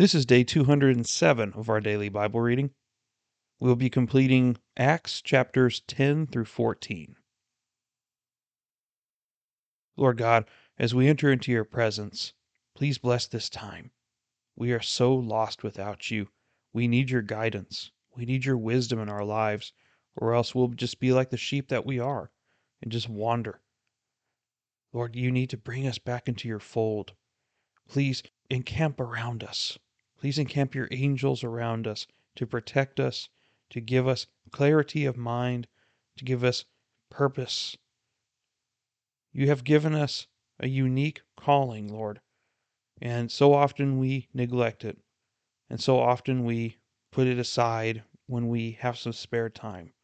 This is day 207 of our daily Bible reading. We'll be completing Acts chapters 10 through 14. Lord God, as we enter into your presence, please bless this time. We are so lost without you. We need your guidance. We need your wisdom in our lives, or else we'll just be like the sheep that we are and just wander. Lord, you need to bring us back into your fold. Please encamp around us. Please encamp your angels around us to protect us, to give us clarity of mind, to give us purpose. You have given us a unique calling, Lord, and so often we neglect it, and so often we put it aside when we have some spare time.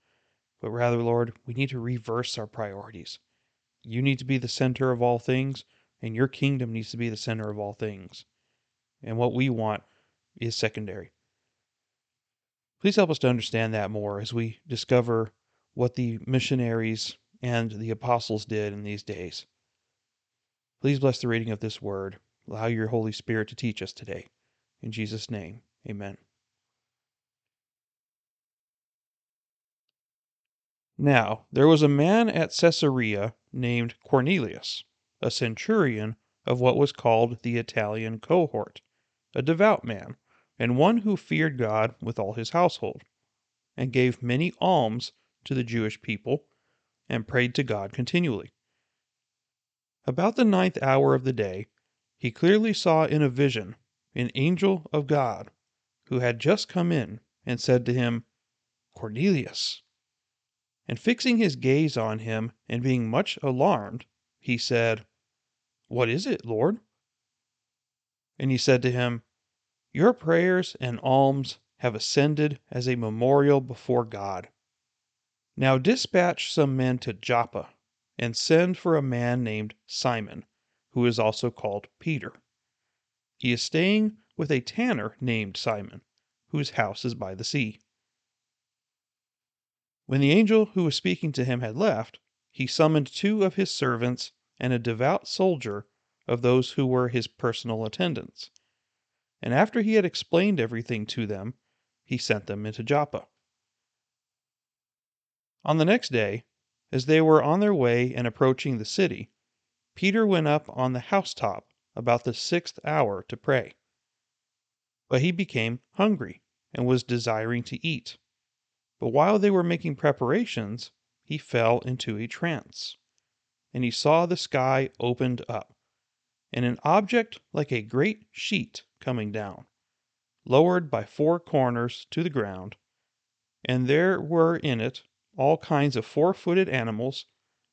But rather, Lord, we need to reverse our priorities. You need to be the center of all things, and your kingdom needs to be the center of all things. And what we want is secondary. Please help us to understand that more as we discover what the missionaries and the apostles did in these days. Please bless the reading of this word. Allow your Holy Spirit to teach us today. In Jesus' name, amen. Now, there was a man at Caesarea named Cornelius, a centurion of what was called the Italian cohort, a devout man and one who feared God with all his household, and gave many alms to the Jewish people, and prayed to God continually. About the ninth hour of the day, he clearly saw in a vision an angel of God, who had just come in, and said to him, Cornelius. And fixing his gaze on him, and being much alarmed, he said, What is it, Lord? And he said to him, your prayers and alms have ascended as a memorial before God. Now dispatch some men to Joppa, and send for a man named Simon, who is also called Peter. He is staying with a tanner named Simon, whose house is by the sea. When the angel who was speaking to him had left, he summoned two of his servants and a devout soldier of those who were his personal attendants and after he had explained everything to them, he sent them into Joppa. On the next day, as they were on their way and approaching the city, Peter went up on the housetop about the sixth hour to pray. But he became hungry and was desiring to eat. But while they were making preparations, he fell into a trance, and he saw the sky opened up, and an object like a great sheet coming down, lowered by four corners to the ground, and there were in it all kinds of four footed animals,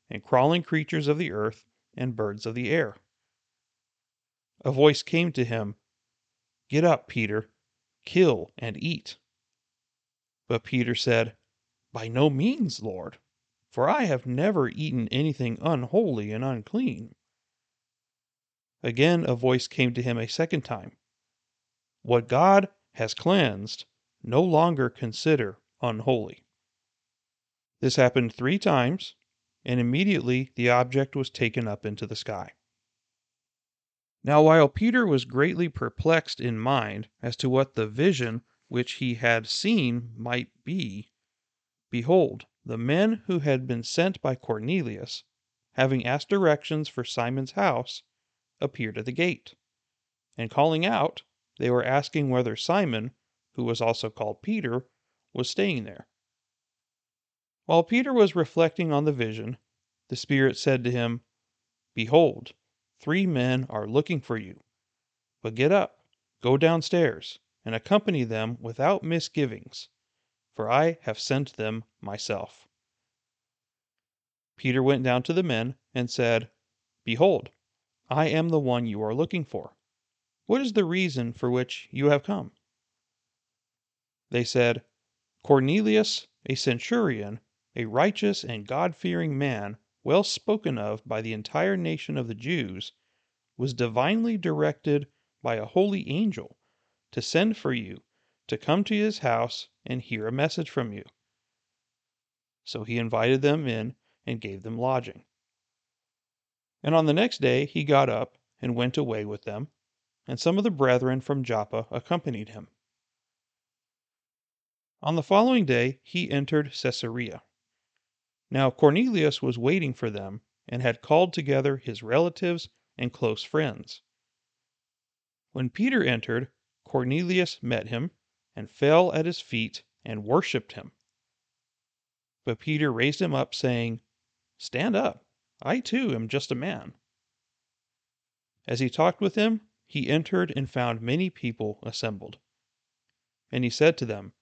and crawling creatures of the earth, and birds of the air. A voice came to him Get up, Peter, kill and eat. But Peter said, By no means, Lord, for I have never eaten anything unholy and unclean. Again a voice came to him a second time what God has cleansed, no longer consider unholy. This happened three times, and immediately the object was taken up into the sky. Now, while Peter was greatly perplexed in mind as to what the vision which he had seen might be, behold, the men who had been sent by Cornelius, having asked directions for Simon's house, appeared at the gate, and calling out, they were asking whether Simon, who was also called Peter, was staying there. While Peter was reflecting on the vision, the Spirit said to him, Behold, three men are looking for you. But get up, go downstairs, and accompany them without misgivings, for I have sent them myself. Peter went down to the men and said, Behold, I am the one you are looking for. What is the reason for which you have come? They said, Cornelius, a centurion, a righteous and God fearing man, well spoken of by the entire nation of the Jews, was divinely directed by a holy angel to send for you to come to his house and hear a message from you. So he invited them in and gave them lodging. And on the next day he got up and went away with them and some of the brethren from Joppa accompanied him. On the following day he entered Caesarea. Now Cornelius was waiting for them and had called together his relatives and close friends. When Peter entered, Cornelius met him and fell at his feet and worshipped him. But Peter raised him up, saying, Stand up, I too am just a man. As he talked with him, he entered and found many people assembled. And he said to them,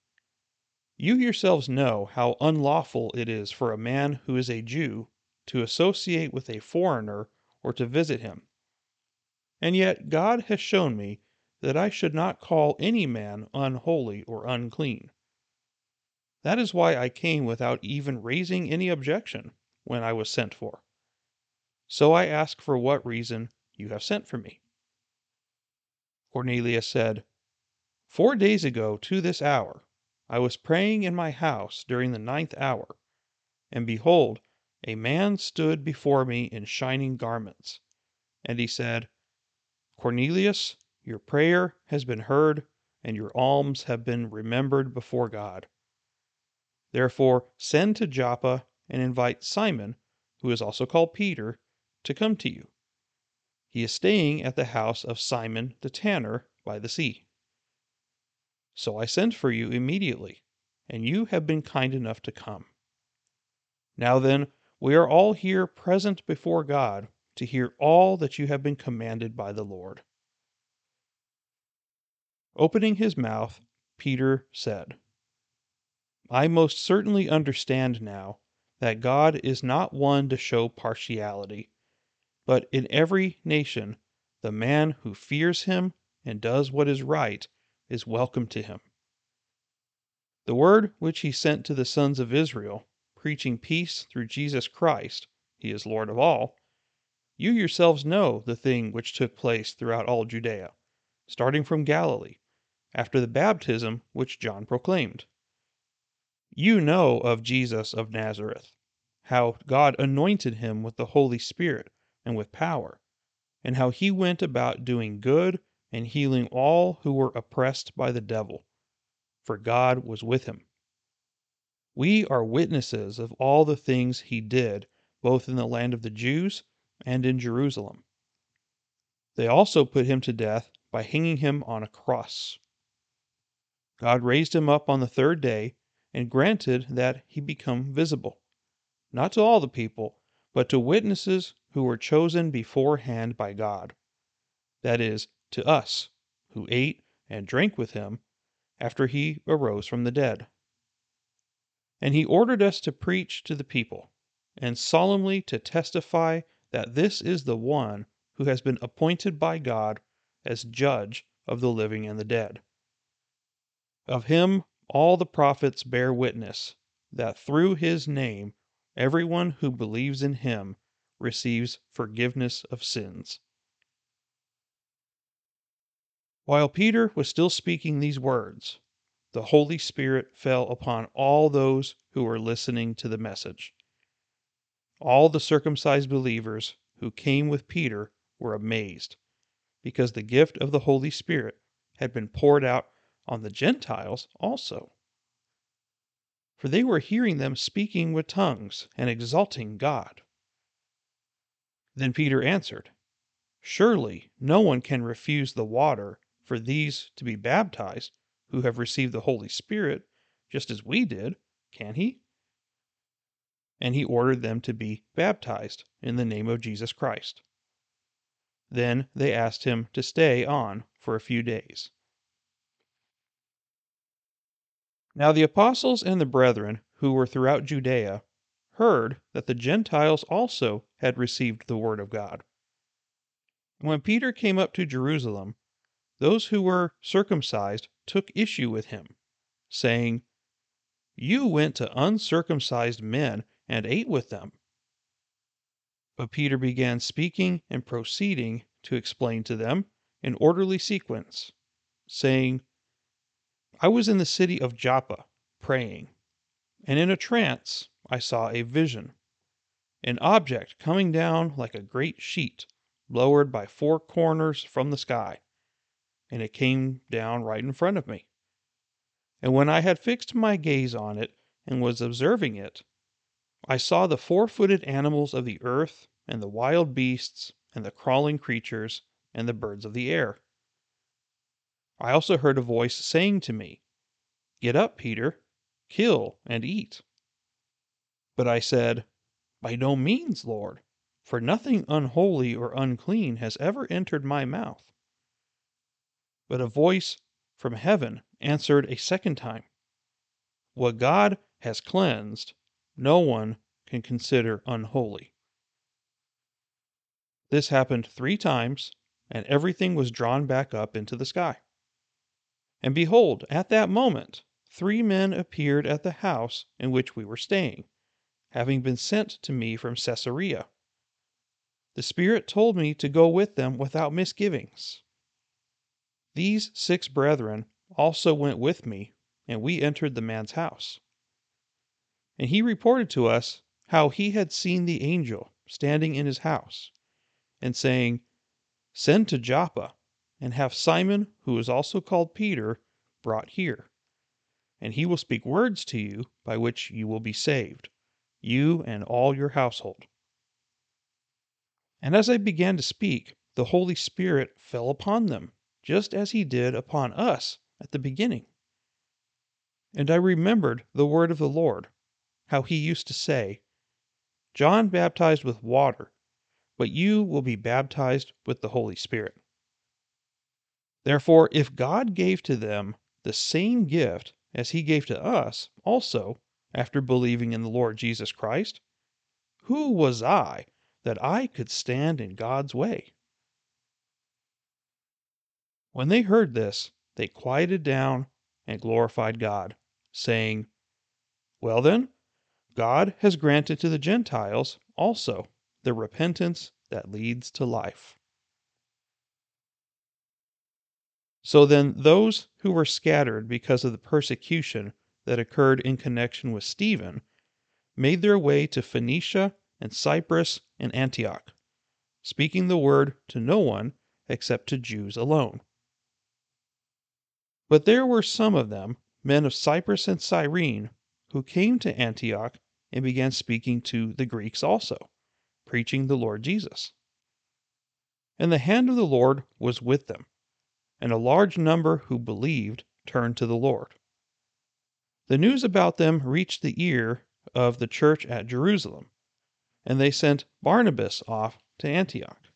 you yourselves know how unlawful it is for a man who is a Jew to associate with a foreigner or to visit him. And yet God has shown me that I should not call any man unholy or unclean. That is why I came without even raising any objection when I was sent for. So I ask for what reason you have sent for me. Cornelius said, Four days ago to this hour, I was praying in my house during the ninth hour, and behold, a man stood before me in shining garments. And he said, Cornelius, your prayer has been heard, and your alms have been remembered before God. Therefore, send to Joppa and invite Simon, who is also called Peter, to come to you. He is staying at the house of Simon the tanner by the sea. So I sent for you immediately, and you have been kind enough to come. Now then, we are all here present before God to hear all that you have been commanded by the Lord. Opening his mouth, Peter said, I most certainly understand now that God is not one to show partiality, but in every nation the man who fears him and does what is right is welcome to him. The word which he sent to the sons of Israel, preaching peace through Jesus Christ, he is Lord of all, you yourselves know the thing which took place throughout all Judea, starting from Galilee, after the baptism which John proclaimed. You know of Jesus of Nazareth, how God anointed him with the Holy Spirit and with power, and how he went about doing good and healing all who were oppressed by the devil, for God was with him. We are witnesses of all the things he did, both in the land of the Jews and in Jerusalem. They also put him to death by hanging him on a cross. God raised him up on the third day and granted that he become visible, not to all the people, but to witnesses who were chosen beforehand by God, that is, to us, who ate and drank with him after he arose from the dead. And he ordered us to preach to the people, and solemnly to testify that this is the one who has been appointed by God as judge of the living and the dead. Of him all the prophets bear witness that through his name everyone who believes in him receives forgiveness of sins. While Peter was still speaking these words, the Holy Spirit fell upon all those who were listening to the message. All the circumcised believers who came with Peter were amazed, because the gift of the Holy Spirit had been poured out on the Gentiles also. For they were hearing them speaking with tongues and exalting God. Then Peter answered, Surely no one can refuse the water for these to be baptized who have received the Holy Spirit, just as we did, can he? And he ordered them to be baptized in the name of Jesus Christ. Then they asked him to stay on for a few days. Now the apostles and the brethren who were throughout Judea heard that the Gentiles also had received the word of God. When Peter came up to Jerusalem, those who were circumcised took issue with him, saying, You went to uncircumcised men and ate with them. But Peter began speaking and proceeding to explain to them in orderly sequence, saying, I was in the city of Joppa praying, and in a trance I saw a vision, an object coming down like a great sheet lowered by four corners from the sky and it came down right in front of me. And when I had fixed my gaze on it and was observing it, I saw the four footed animals of the earth, and the wild beasts, and the crawling creatures, and the birds of the air. I also heard a voice saying to me, Get up, Peter, kill and eat. But I said, By no means, Lord, for nothing unholy or unclean has ever entered my mouth. But a voice from heaven answered a second time, What God has cleansed, no one can consider unholy. This happened three times, and everything was drawn back up into the sky. And behold, at that moment, three men appeared at the house in which we were staying, having been sent to me from Caesarea. The Spirit told me to go with them without misgivings. These six brethren also went with me, and we entered the man's house. And he reported to us how he had seen the angel standing in his house, and saying, Send to Joppa, and have Simon, who is also called Peter, brought here. And he will speak words to you by which you will be saved, you and all your household. And as I began to speak, the Holy Spirit fell upon them, just as he did upon us at the beginning. And I remembered the word of the Lord, how he used to say, John baptized with water, but you will be baptized with the Holy Spirit. Therefore, if God gave to them the same gift as he gave to us also after believing in the Lord Jesus Christ, who was I that I could stand in God's way. When they heard this, they quieted down and glorified God, saying, Well then, God has granted to the Gentiles also the repentance that leads to life. So then, those who were scattered because of the persecution that occurred in connection with Stephen made their way to Phoenicia and Cyprus and Antioch, speaking the word to no one except to Jews alone. But there were some of them, men of Cyprus and Cyrene, who came to Antioch and began speaking to the Greeks also, preaching the Lord Jesus. And the hand of the Lord was with them, and a large number who believed turned to the Lord. The news about them reached the ear of the church at Jerusalem, and they sent Barnabas off to Antioch.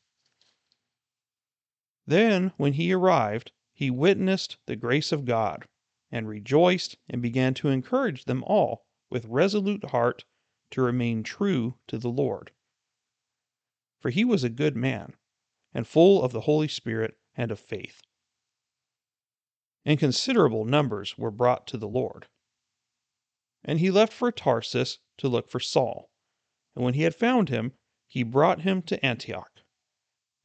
Then, when he arrived, he witnessed the grace of God, and rejoiced, and began to encourage them all with resolute heart to remain true to the Lord. For he was a good man, and full of the Holy Spirit and of faith. And considerable numbers were brought to the Lord. And he left for Tarsus to look for Saul and when he had found him, he brought him to Antioch.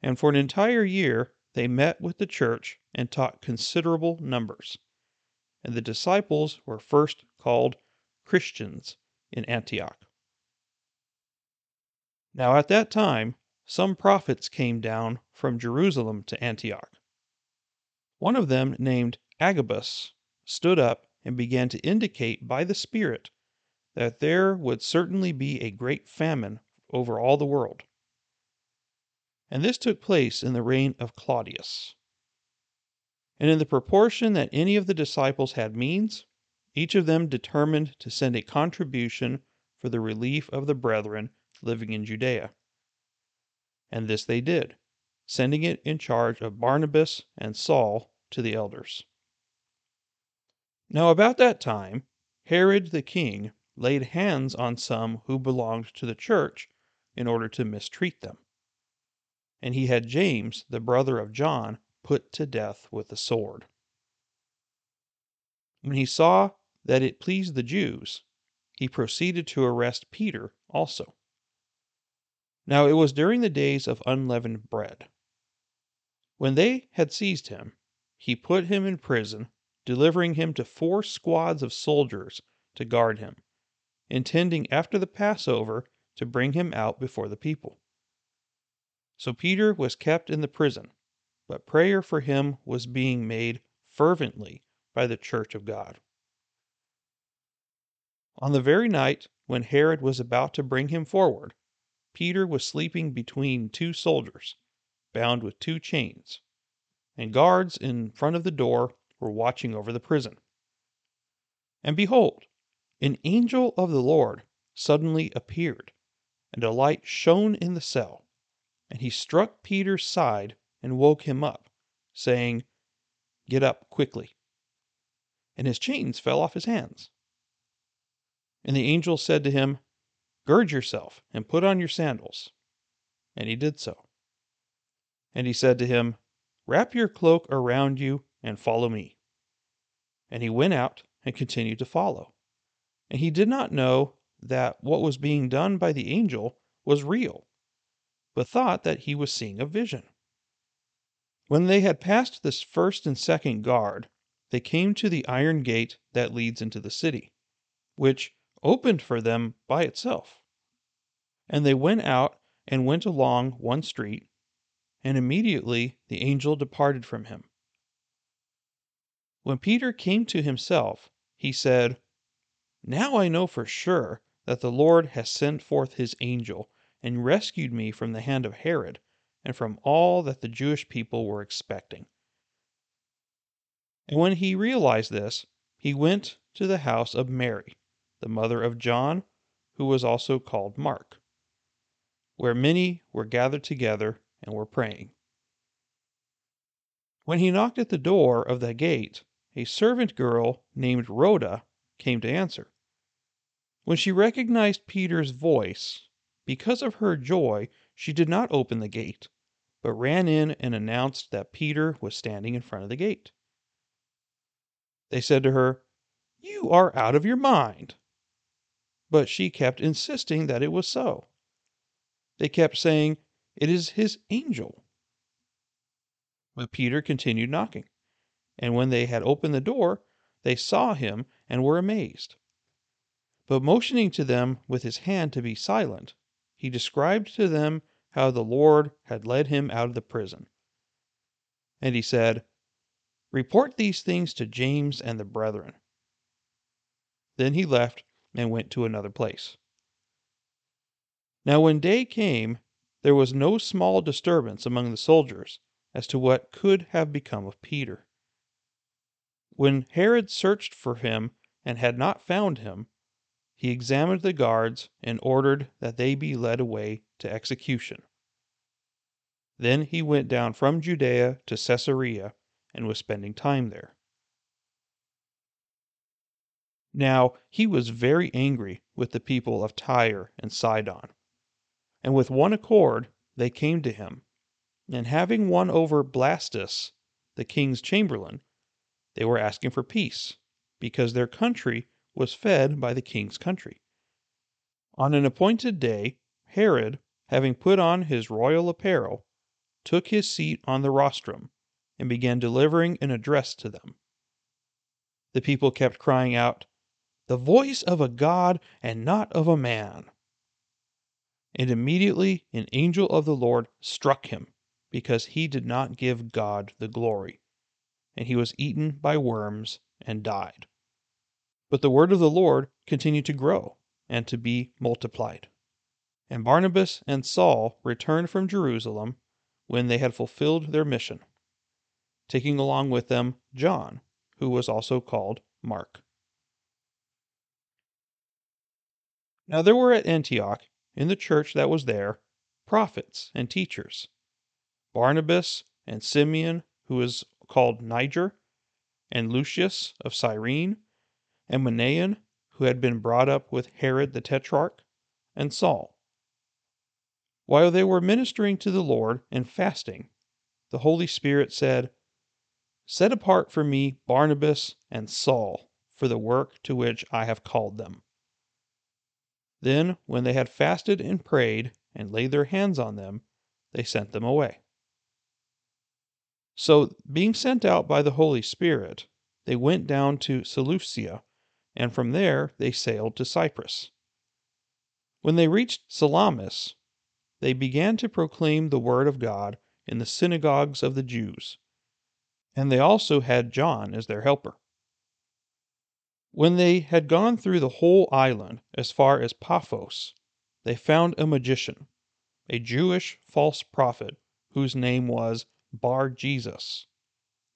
And for an entire year they met with the church and taught considerable numbers. And the disciples were first called Christians in Antioch. Now at that time, some prophets came down from Jerusalem to Antioch. One of them, named Agabus, stood up and began to indicate by the Spirit that there would certainly be a great famine over all the world. And this took place in the reign of Claudius. And in the proportion that any of the disciples had means, each of them determined to send a contribution for the relief of the brethren living in Judea. And this they did, sending it in charge of Barnabas and Saul to the elders. Now, about that time, Herod the king laid hands on some who belonged to the church in order to mistreat them. And he had James, the brother of John, put to death with the sword. When he saw that it pleased the Jews, he proceeded to arrest Peter also. Now it was during the days of unleavened bread. When they had seized him, he put him in prison, delivering him to four squads of soldiers to guard him intending after the Passover to bring him out before the people. So Peter was kept in the prison, but prayer for him was being made fervently by the church of God. On the very night when Herod was about to bring him forward, Peter was sleeping between two soldiers, bound with two chains, and guards in front of the door were watching over the prison. And behold, an angel of the Lord suddenly appeared, and a light shone in the cell. And he struck Peter's side and woke him up, saying, Get up quickly. And his chains fell off his hands. And the angel said to him, Gird yourself and put on your sandals. And he did so. And he said to him, Wrap your cloak around you and follow me. And he went out and continued to follow. And he did not know that what was being done by the angel was real, but thought that he was seeing a vision. When they had passed this first and second guard, they came to the iron gate that leads into the city, which opened for them by itself. And they went out and went along one street, and immediately the angel departed from him. When Peter came to himself, he said, Now I know for sure that the Lord has sent forth his angel and rescued me from the hand of Herod and from all that the Jewish people were expecting. And when he realized this, he went to the house of Mary, the mother of John, who was also called Mark, where many were gathered together and were praying. When he knocked at the door of the gate, a servant girl named Rhoda came to answer. When she recognized Peter's voice, because of her joy, she did not open the gate, but ran in and announced that Peter was standing in front of the gate. They said to her, You are out of your mind. But she kept insisting that it was so. They kept saying, It is his angel. But Peter continued knocking, and when they had opened the door, they saw him and were amazed. But motioning to them with his hand to be silent, he described to them how the Lord had led him out of the prison. And he said, Report these things to James and the brethren. Then he left and went to another place. Now, when day came, there was no small disturbance among the soldiers as to what could have become of Peter. When Herod searched for him and had not found him, he examined the guards and ordered that they be led away to execution. Then he went down from Judea to Caesarea and was spending time there. Now he was very angry with the people of Tyre and Sidon. And with one accord they came to him, and having won over Blastus, the king's chamberlain, they were asking for peace, because their country was fed by the king's country. On an appointed day, Herod, having put on his royal apparel, took his seat on the rostrum and began delivering an address to them. The people kept crying out, The voice of a God and not of a man. And immediately an angel of the Lord struck him, because he did not give God the glory. And he was eaten by worms and died. But the word of the Lord continued to grow and to be multiplied. And Barnabas and Saul returned from Jerusalem when they had fulfilled their mission, taking along with them John, who was also called Mark. Now there were at Antioch, in the church that was there, prophets and teachers Barnabas and Simeon, who was called Niger, and Lucius of Cyrene and Manaen, who had been brought up with Herod the Tetrarch, and Saul. While they were ministering to the Lord and fasting, the Holy Spirit said, Set apart for me Barnabas and Saul for the work to which I have called them. Then, when they had fasted and prayed and laid their hands on them, they sent them away. So, being sent out by the Holy Spirit, they went down to Seleucia and from there they sailed to Cyprus. When they reached Salamis, they began to proclaim the word of God in the synagogues of the Jews. And they also had John as their helper. When they had gone through the whole island as far as Paphos, they found a magician, a Jewish false prophet, whose name was Bar Jesus,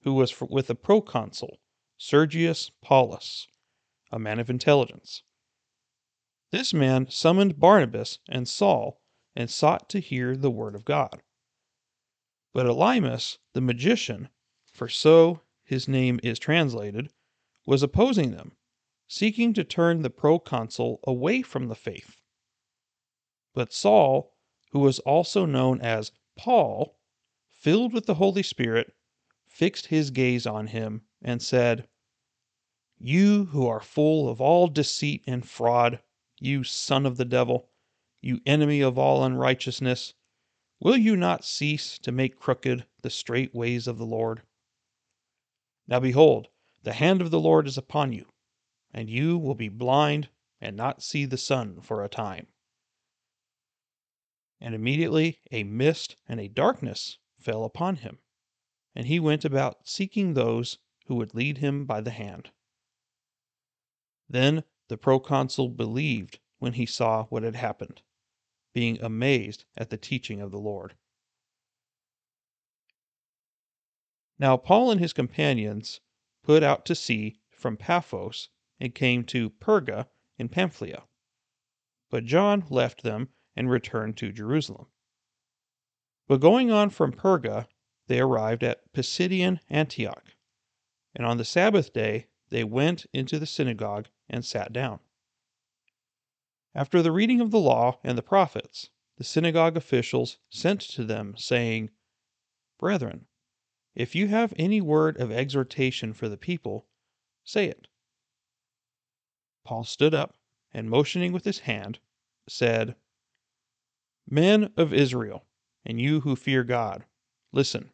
who was with the proconsul Sergius Paulus, a man of intelligence. This man summoned Barnabas and Saul and sought to hear the word of God. But Elymas, the magician, for so his name is translated, was opposing them, seeking to turn the proconsul away from the faith. But Saul, who was also known as Paul, filled with the Holy Spirit, fixed his gaze on him and said, You who are full of all deceit and fraud, you son of the devil, you enemy of all unrighteousness, will you not cease to make crooked the straight ways of the Lord? Now behold, the hand of the Lord is upon you, and you will be blind and not see the sun for a time. And immediately a mist and a darkness fell upon him, and he went about seeking those who would lead him by the hand. Then the proconsul believed when he saw what had happened, being amazed at the teaching of the Lord. Now Paul and his companions put out to sea from Paphos and came to Perga in Pamphylia. But John left them and returned to Jerusalem. But going on from Perga, they arrived at Pisidian Antioch, and on the Sabbath day they went into the synagogue and sat down. After the reading of the law and the prophets, the synagogue officials sent to them, saying, Brethren, if you have any word of exhortation for the people, say it. Paul stood up and, motioning with his hand, said, Men of Israel, and you who fear God, listen.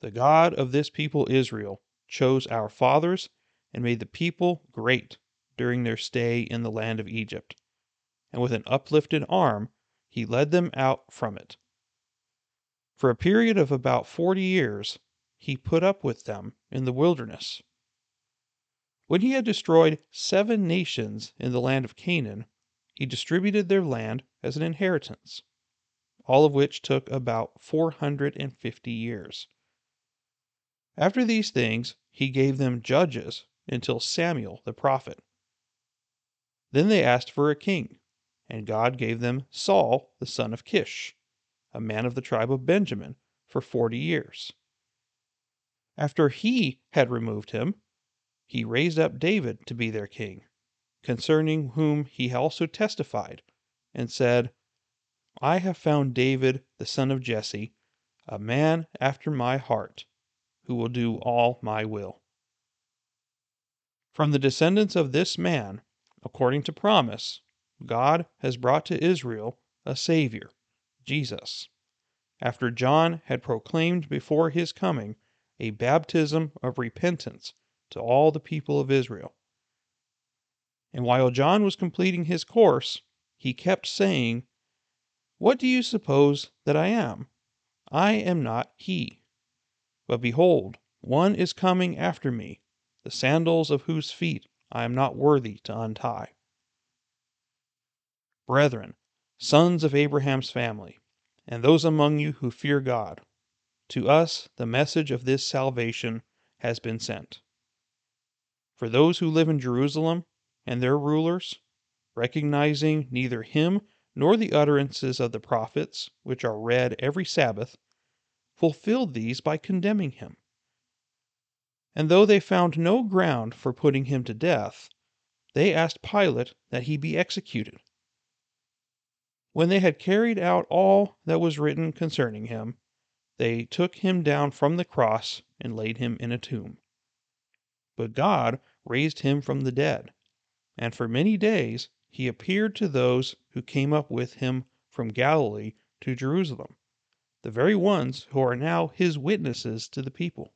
The God of this people Israel chose our fathers and made the people great during their stay in the land of Egypt, and with an uplifted arm he led them out from it. For a period of about forty years he put up with them in the wilderness. When he had destroyed seven nations in the land of Canaan, he distributed their land as an inheritance, all of which took about four hundred and fifty years. After these things, he gave them judges until Samuel the prophet. Then they asked for a king, and God gave them Saul the son of Kish, a man of the tribe of Benjamin, for forty years. After he had removed him, he raised up David to be their king, concerning whom he also testified, and said, I have found David the son of Jesse, a man after my heart, who will do all my will. From the descendants of this man, according to promise, God has brought to Israel a Savior, Jesus, after John had proclaimed before his coming a baptism of repentance to all the people of Israel. And while John was completing his course, he kept saying, What do you suppose that I am? I am not he. But behold, one is coming after me, the sandals of whose feet I am not worthy to untie. Brethren, sons of Abraham's family, and those among you who fear God, to us the message of this salvation has been sent. For those who live in Jerusalem and their rulers, recognizing neither him nor the utterances of the prophets, which are read every Sabbath, fulfilled these by condemning him. And though they found no ground for putting him to death, they asked Pilate that he be executed. When they had carried out all that was written concerning him, they took him down from the cross and laid him in a tomb. But God raised him from the dead, and for many days he appeared to those who came up with him from Galilee to Jerusalem, the very ones who are now his witnesses to the people.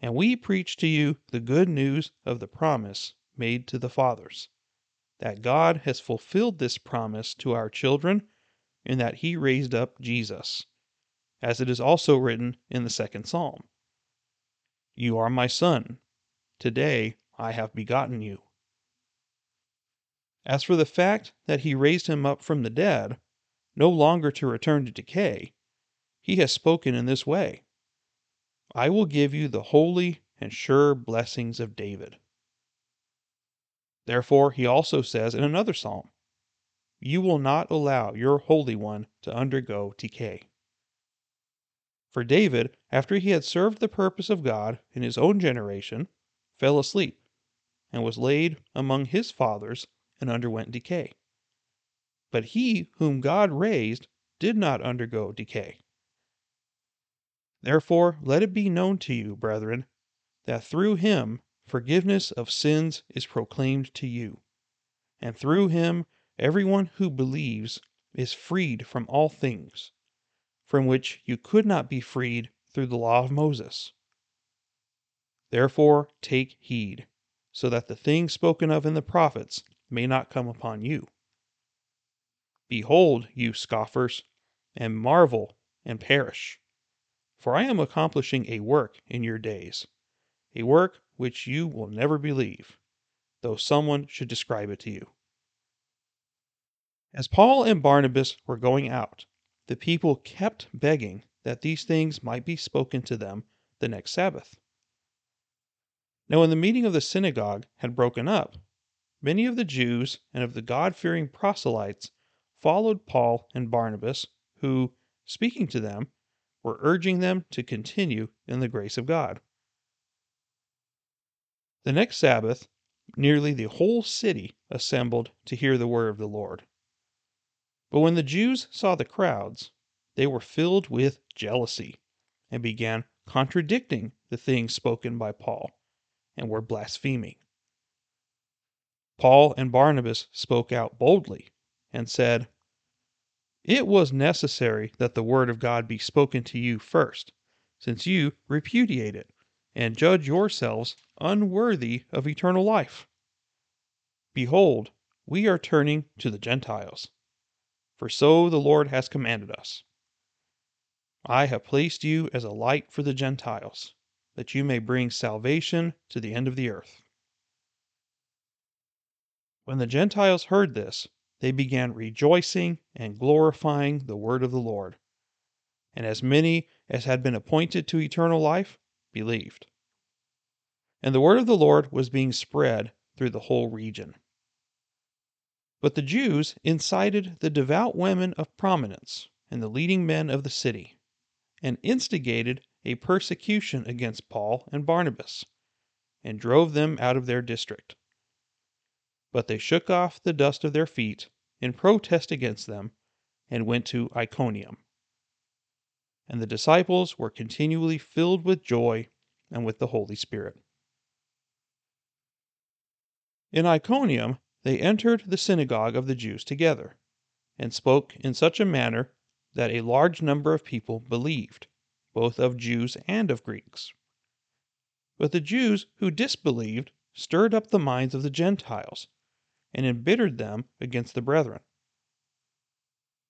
And we preach to you the good news of the promise made to the fathers, that God has fulfilled this promise to our children, in that He raised up Jesus, as it is also written in the second psalm You are my son. Today I have begotten you. As for the fact that he raised him up from the dead, no longer to return to decay, he has spoken in this way I will give you the holy and sure blessings of David. Therefore, he also says in another psalm, You will not allow your Holy One to undergo decay. For David, after he had served the purpose of God in his own generation, fell asleep, and was laid among his fathers, and underwent decay. But he whom God raised did not undergo decay. Therefore, let it be known to you, brethren, that through him forgiveness of sins is proclaimed to you. And through him everyone who believes is freed from all things, from which you could not be freed through the law of Moses. Therefore take heed, so that the things spoken of in the prophets may not come upon you. Behold, you scoffers, and marvel and perish. For I am accomplishing a work in your days, a work which you will never believe, though someone should describe it to you. As Paul and Barnabas were going out, the people kept begging that these things might be spoken to them the next Sabbath. Now, when the meeting of the synagogue had broken up, many of the Jews and of the God fearing proselytes followed Paul and Barnabas, who, speaking to them, were urging them to continue in the grace of God. The next Sabbath, nearly the whole city assembled to hear the word of the Lord. But when the Jews saw the crowds, they were filled with jealousy and began contradicting the things spoken by Paul and were blaspheming. Paul and Barnabas spoke out boldly and said, It was necessary that the word of God be spoken to you first, since you repudiate it and judge yourselves unworthy of eternal life. Behold, we are turning to the Gentiles, for so the Lord has commanded us. I have placed you as a light for the Gentiles, that you may bring salvation to the end of the earth. When the Gentiles heard this, they began rejoicing and glorifying the word of the Lord. And as many as had been appointed to eternal life believed. And the word of the Lord was being spread through the whole region. But the Jews incited the devout women of prominence and the leading men of the city, and instigated a persecution against Paul and Barnabas, and drove them out of their district. But they shook off the dust of their feet in protest against them, and went to Iconium and the disciples were continually filled with joy and with the Holy Spirit. In Iconium, they entered the synagogue of the Jews together, and spoke in such a manner that a large number of people believed, both of Jews and of Greeks. But the Jews who disbelieved stirred up the minds of the Gentiles, and embittered them against the brethren.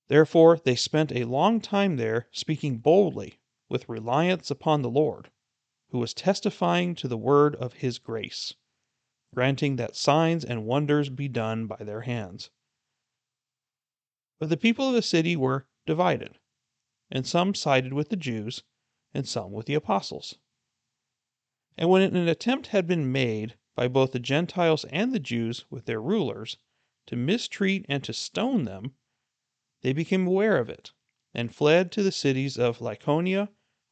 Therefore they spent a long time there, speaking boldly, with reliance upon the Lord, who was testifying to the word of his grace, granting that signs and wonders be done by their hands. But the people of the city were divided, and some sided with the Jews, and some with the apostles. And when an attempt had been made by both the Gentiles and the Jews with their rulers to mistreat and to stone them, they became aware of it, and fled to the cities of Lycaonia,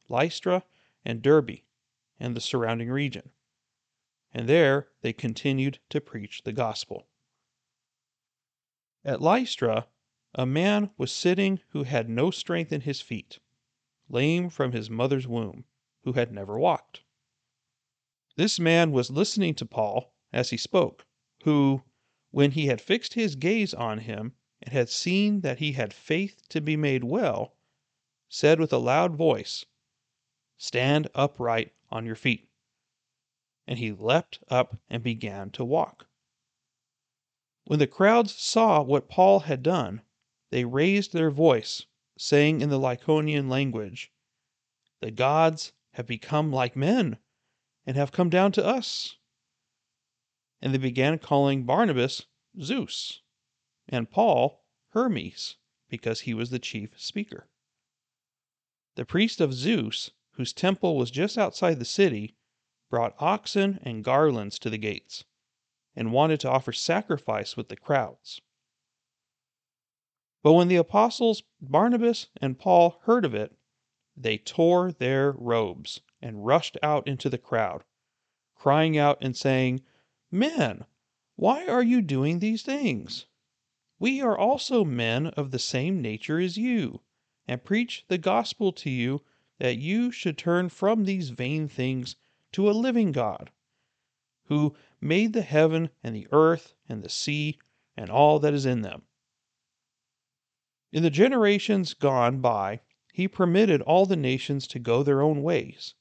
Lystra, and Derbe, and the surrounding region. And there they continued to preach the gospel. At Lystra, a man was sitting who had no strength in his feet, lame from his mother's womb, who had never walked. This man was listening to Paul as he spoke, who, when he had fixed his gaze on him, and had seen that he had faith to be made well, said with a loud voice, Stand upright on your feet. And he leapt up and began to walk. When the crowds saw what Paul had done, they raised their voice, saying in the Lycaonian language, The gods have become like men and have come down to us. And they began calling Barnabas Zeus and Paul Hermes because he was the chief speaker. The priest of Zeus, whose temple was just outside the city, brought oxen and garlands to the gates, and wanted to offer sacrifice with the crowds. But when the apostles Barnabas and Paul heard of it, they tore their robes and rushed out into the crowd, crying out and saying, Men, why are you doing these things? We are also men of the same nature as you, and preach the gospel to you that you should turn from these vain things to a living God, who made the heaven and the earth and the sea and all that is in them. In the generations gone by, he permitted all the nations to go their own ways,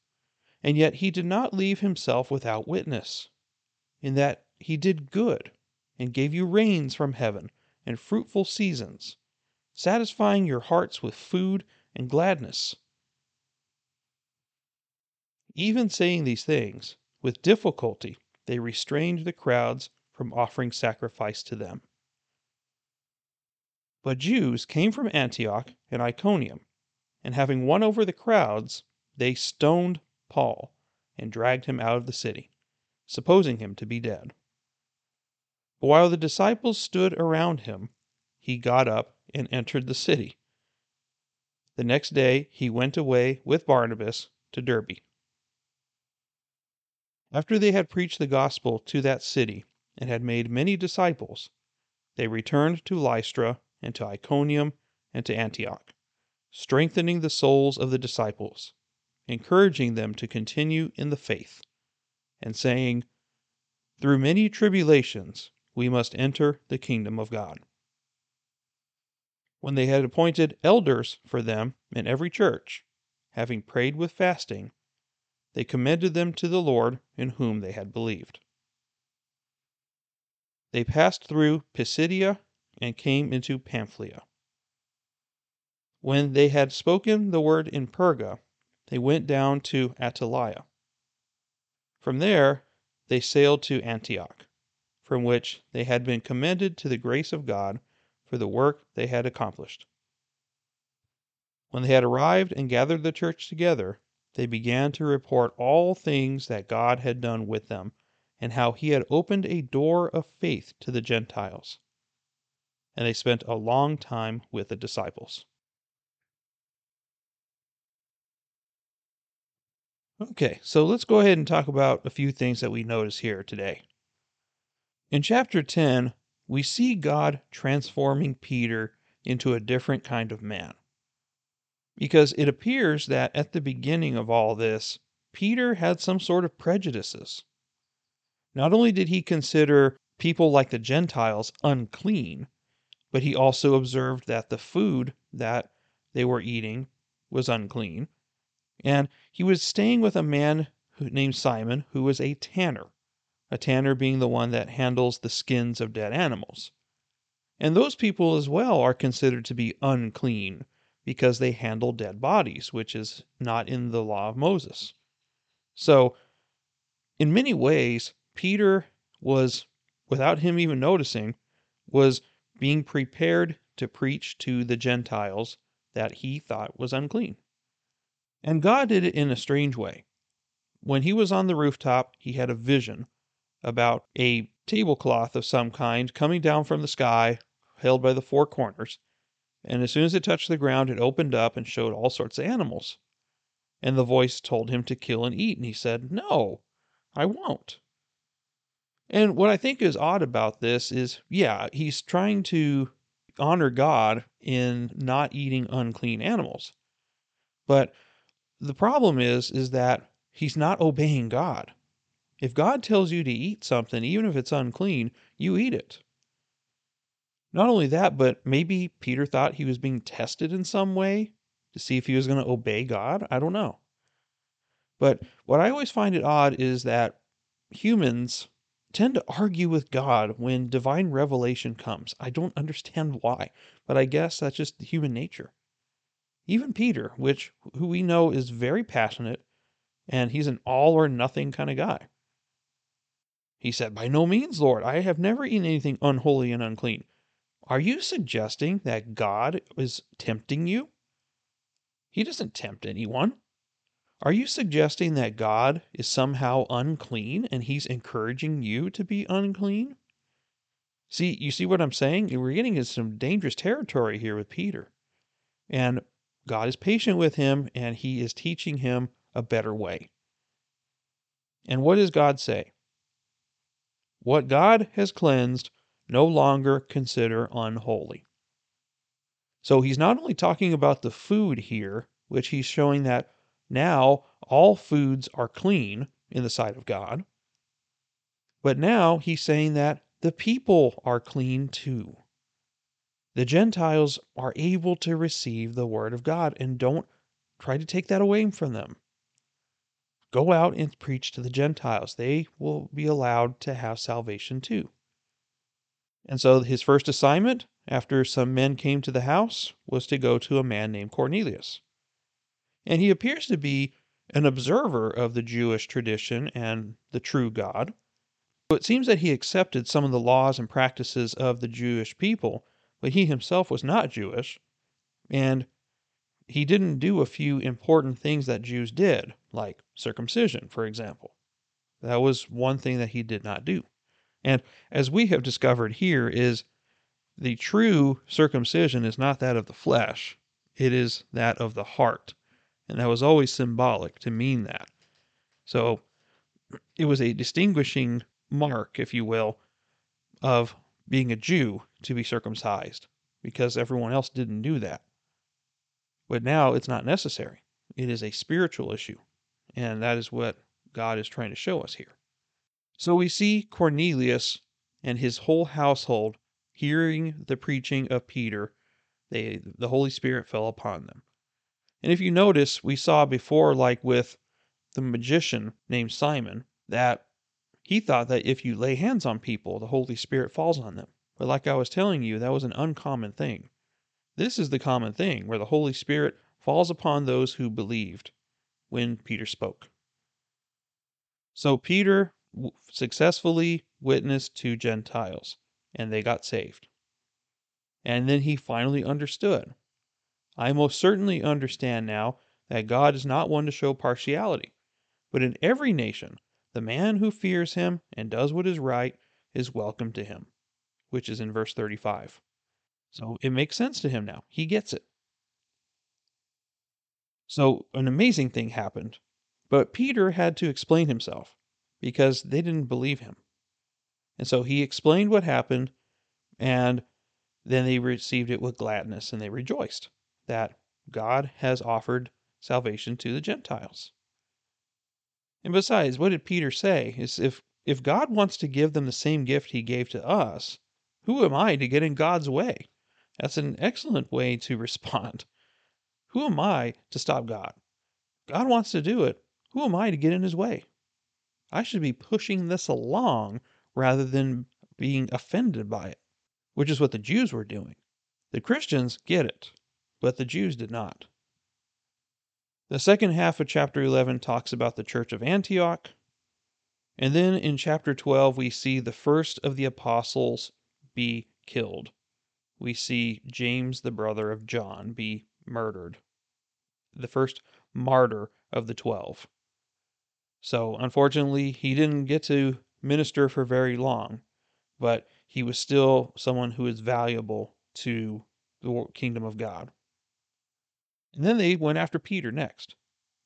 and yet he did not leave himself without witness, in that he did good and gave you rains from heaven and fruitful seasons, satisfying your hearts with food and gladness. Even saying these things, with difficulty they restrained the crowds from offering sacrifice to them. But Jews came from Antioch and Iconium, and having won over the crowds, they stoned Paul and dragged him out of the city, supposing him to be dead. But while the disciples stood around him, he got up and entered the city. The next day he went away with Barnabas to Derbe. After they had preached the gospel to that city and had made many disciples, they returned to Lystra and to Iconium and to Antioch, strengthening the souls of the disciples, encouraging them to continue in the faith, and saying, Through many tribulations we must enter the kingdom of God. When they had appointed elders for them in every church, having prayed with fasting, they commended them to the Lord in whom they had believed. They passed through Pisidia and came into Pamphylia. When they had spoken the word in Perga, they went down to Attalia. From there they sailed to Antioch from which they had been commended to the grace of God for the work they had accomplished. When they had arrived and gathered the church together, they began to report all things that God had done with them, and how he had opened a door of faith to the Gentiles. And they spent a long time with the disciples. Okay, so let's go ahead and talk about a few things that we notice here today. In chapter 10, we see God transforming Peter into a different kind of man. Because it appears that at the beginning of all this, Peter had some sort of prejudices. Not only did he consider people like the Gentiles unclean, but he also observed that the food that they were eating was unclean. And he was staying with a man named Simon who was a tanner a tanner being the one that handles the skins of dead animals. And those people as well are considered to be unclean because they handle dead bodies, which is not in the law of Moses. So, in many ways, Peter was, without him even noticing, was being prepared to preach to the Gentiles that he thought was unclean. And God did it in a strange way. When he was on the rooftop, he had a vision about a tablecloth of some kind coming down from the sky, held by the four corners. And as soon as it touched the ground, it opened up and showed all sorts of animals. And the voice told him to kill and eat. And he said, No, I won't. And what I think is odd about this is, yeah, he's trying to honor God in not eating unclean animals. But the problem is, is that he's not obeying God. If God tells you to eat something, even if it's unclean, you eat it. Not only that, but maybe Peter thought he was being tested in some way to see if he was going to obey God. I don't know. But what I always find it odd is that humans tend to argue with God when divine revelation comes. I don't understand why, but I guess that's just human nature. Even Peter, which who we know is very passionate and he's an all or nothing kind of guy. He said, By no means, Lord, I have never eaten anything unholy and unclean. Are you suggesting that God is tempting you? He doesn't tempt anyone. Are you suggesting that God is somehow unclean and he's encouraging you to be unclean? See, you see what I'm saying? We're getting into some dangerous territory here with Peter. And God is patient with him and he is teaching him a better way. And what does God say? What God has cleansed, no longer consider unholy. So he's not only talking about the food here, which he's showing that now all foods are clean in the sight of God, but now he's saying that the people are clean too. The Gentiles are able to receive the word of God and don't try to take that away from them. Go out and preach to the Gentiles. They will be allowed to have salvation too. And so his first assignment, after some men came to the house, was to go to a man named Cornelius. And he appears to be an observer of the Jewish tradition and the true God. So it seems that he accepted some of the laws and practices of the Jewish people, but he himself was not Jewish, and he didn't do a few important things that Jews did, like circumcision, for example. That was one thing that he did not do. And as we have discovered here is the true circumcision is not that of the flesh, it is that of the heart. And that was always symbolic to mean that. So it was a distinguishing mark, if you will, of being a Jew to be circumcised because everyone else didn't do that. But now it's not necessary. It is a spiritual issue. And that is what God is trying to show us here. So we see Cornelius and his whole household hearing the preaching of Peter. They, the Holy Spirit fell upon them. And if you notice, we saw before, like with the magician named Simon, that he thought that if you lay hands on people, the Holy Spirit falls on them. But like I was telling you, that was an uncommon thing. This is the common thing where the Holy Spirit falls upon those who believed when Peter spoke. So Peter successfully witnessed to Gentiles and they got saved. And then he finally understood. I most certainly understand now that God is not one to show partiality, but in every nation the man who fears him and does what is right is welcome to him, which is in verse 35. So it makes sense to him now. He gets it. So an amazing thing happened, but Peter had to explain himself because they didn't believe him. And so he explained what happened, and then they received it with gladness and they rejoiced that God has offered salvation to the Gentiles. And besides, what did Peter say? Is if if God wants to give them the same gift he gave to us, who am I to get in God's way? That's an excellent way to respond. Who am I to stop God? God wants to do it. Who am I to get in his way? I should be pushing this along rather than being offended by it, which is what the Jews were doing. The Christians get it, but the Jews did not. The second half of chapter 11 talks about the church of Antioch. And then in chapter 12, we see the first of the apostles be killed. We see James, the brother of John, be murdered. The first martyr of the 12. So, unfortunately, he didn't get to minister for very long, but he was still someone who is valuable to the kingdom of God. And then they went after Peter next.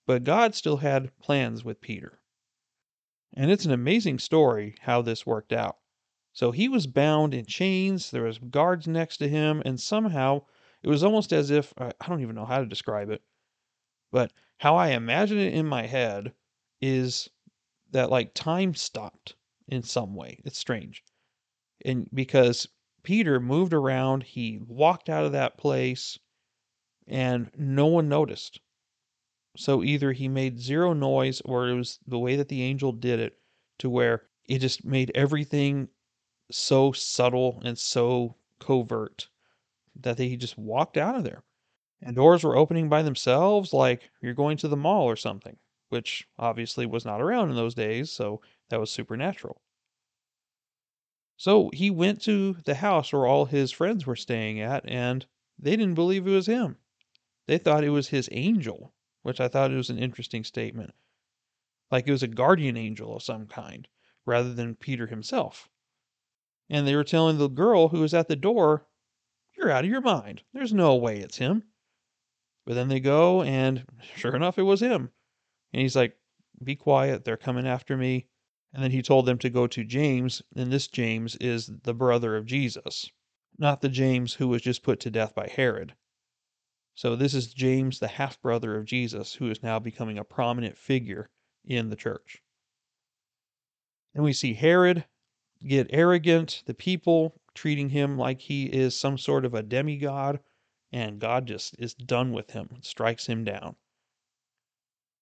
But God still had plans with Peter. And it's an amazing story how this worked out. So he was bound in chains, there was guards next to him, and somehow it was almost as if I don't even know how to describe it, but how I imagine it in my head is that like time stopped in some way. It's strange. And because Peter moved around, he walked out of that place, and no one noticed. So either he made zero noise or it was the way that the angel did it to where it just made everything so subtle and so covert that he just walked out of there. And doors were opening by themselves, like you're going to the mall or something, which obviously was not around in those days, so that was supernatural. So he went to the house where all his friends were staying at, and they didn't believe it was him. They thought it was his angel, which I thought it was an interesting statement. Like it was a guardian angel of some kind, rather than Peter himself. And they were telling the girl who was at the door, You're out of your mind. There's no way it's him. But then they go, and sure enough, it was him. And he's like, Be quiet. They're coming after me. And then he told them to go to James, and this James is the brother of Jesus, not the James who was just put to death by Herod. So this is James, the half brother of Jesus, who is now becoming a prominent figure in the church. And we see Herod get arrogant, the people treating him like he is some sort of a demigod, and God just is done with him, strikes him down.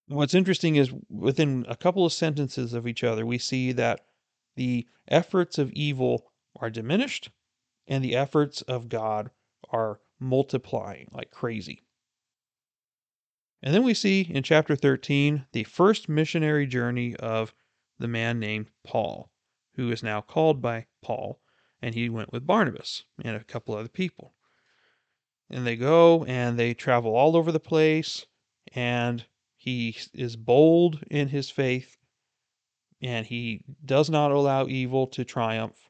What's interesting is within a couple of sentences of each other, we see that the efforts of evil are diminished and the efforts of God are multiplying like crazy. And then we see in chapter 13 the first missionary journey of the man named Paul, who is now called by Paul, and he went with Barnabas and a couple other people. And they go and they travel all over the place, and he is bold in his faith and he does not allow evil to triumph.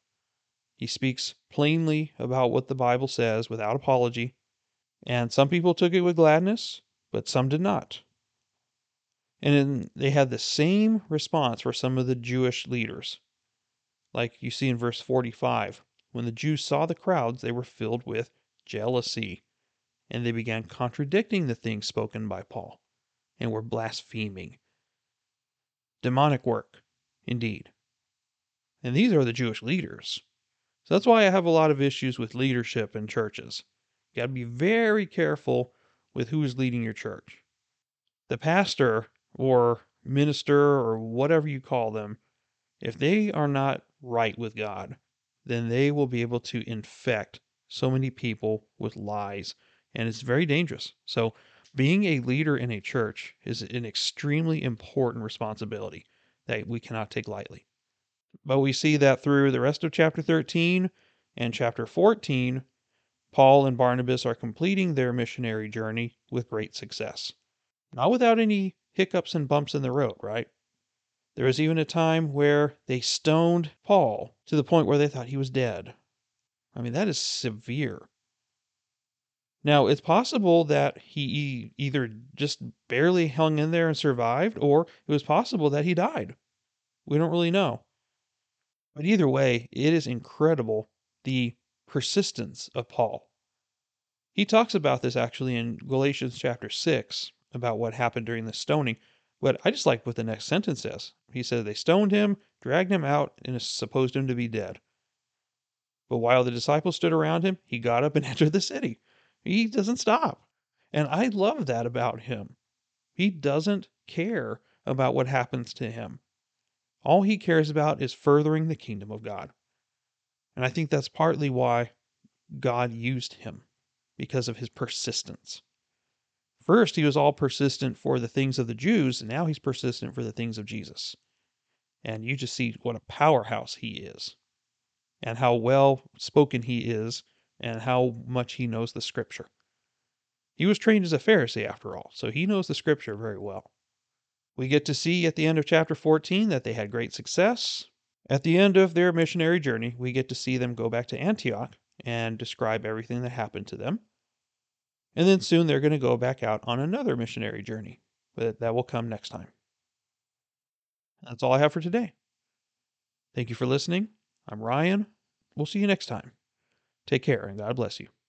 He speaks plainly about what the Bible says without apology. And some people took it with gladness, but some did not. And they had the same response for some of the Jewish leaders. Like you see in verse 45 when the Jews saw the crowds, they were filled with jealousy, and they began contradicting the things spoken by Paul and were blaspheming. Demonic work, indeed. And these are the Jewish leaders. So that's why I have a lot of issues with leadership in churches. You got to be very careful with who is leading your church. The pastor or minister or whatever you call them, if they are not right with God, then they will be able to infect so many people with lies, and it's very dangerous. So being a leader in a church is an extremely important responsibility that we cannot take lightly. But we see that through the rest of chapter 13 and chapter 14, Paul and Barnabas are completing their missionary journey with great success. Not without any hiccups and bumps in the road, right? There was even a time where they stoned Paul to the point where they thought he was dead. I mean, that is severe. Now, it's possible that he either just barely hung in there and survived, or it was possible that he died. We don't really know. But either way, it is incredible the persistence of Paul. He talks about this actually in Galatians chapter 6 about what happened during the stoning. But I just like what the next sentence says. He said they stoned him, dragged him out, and supposed him to be dead. But while the disciples stood around him, he got up and entered the city. He doesn't stop. And I love that about him. He doesn't care about what happens to him. All he cares about is furthering the kingdom of God. And I think that's partly why God used him, because of his persistence. First, he was all persistent for the things of the Jews, and now he's persistent for the things of Jesus. And you just see what a powerhouse he is, and how well spoken he is and how much he knows the scripture. He was trained as a Pharisee, after all, so he knows the scripture very well. We get to see at the end of chapter 14 that they had great success. At the end of their missionary journey, we get to see them go back to Antioch and describe everything that happened to them. And then soon they're going to go back out on another missionary journey, but that will come next time. That's all I have for today. Thank you for listening. I'm Ryan. We'll see you next time. Take care and God bless you.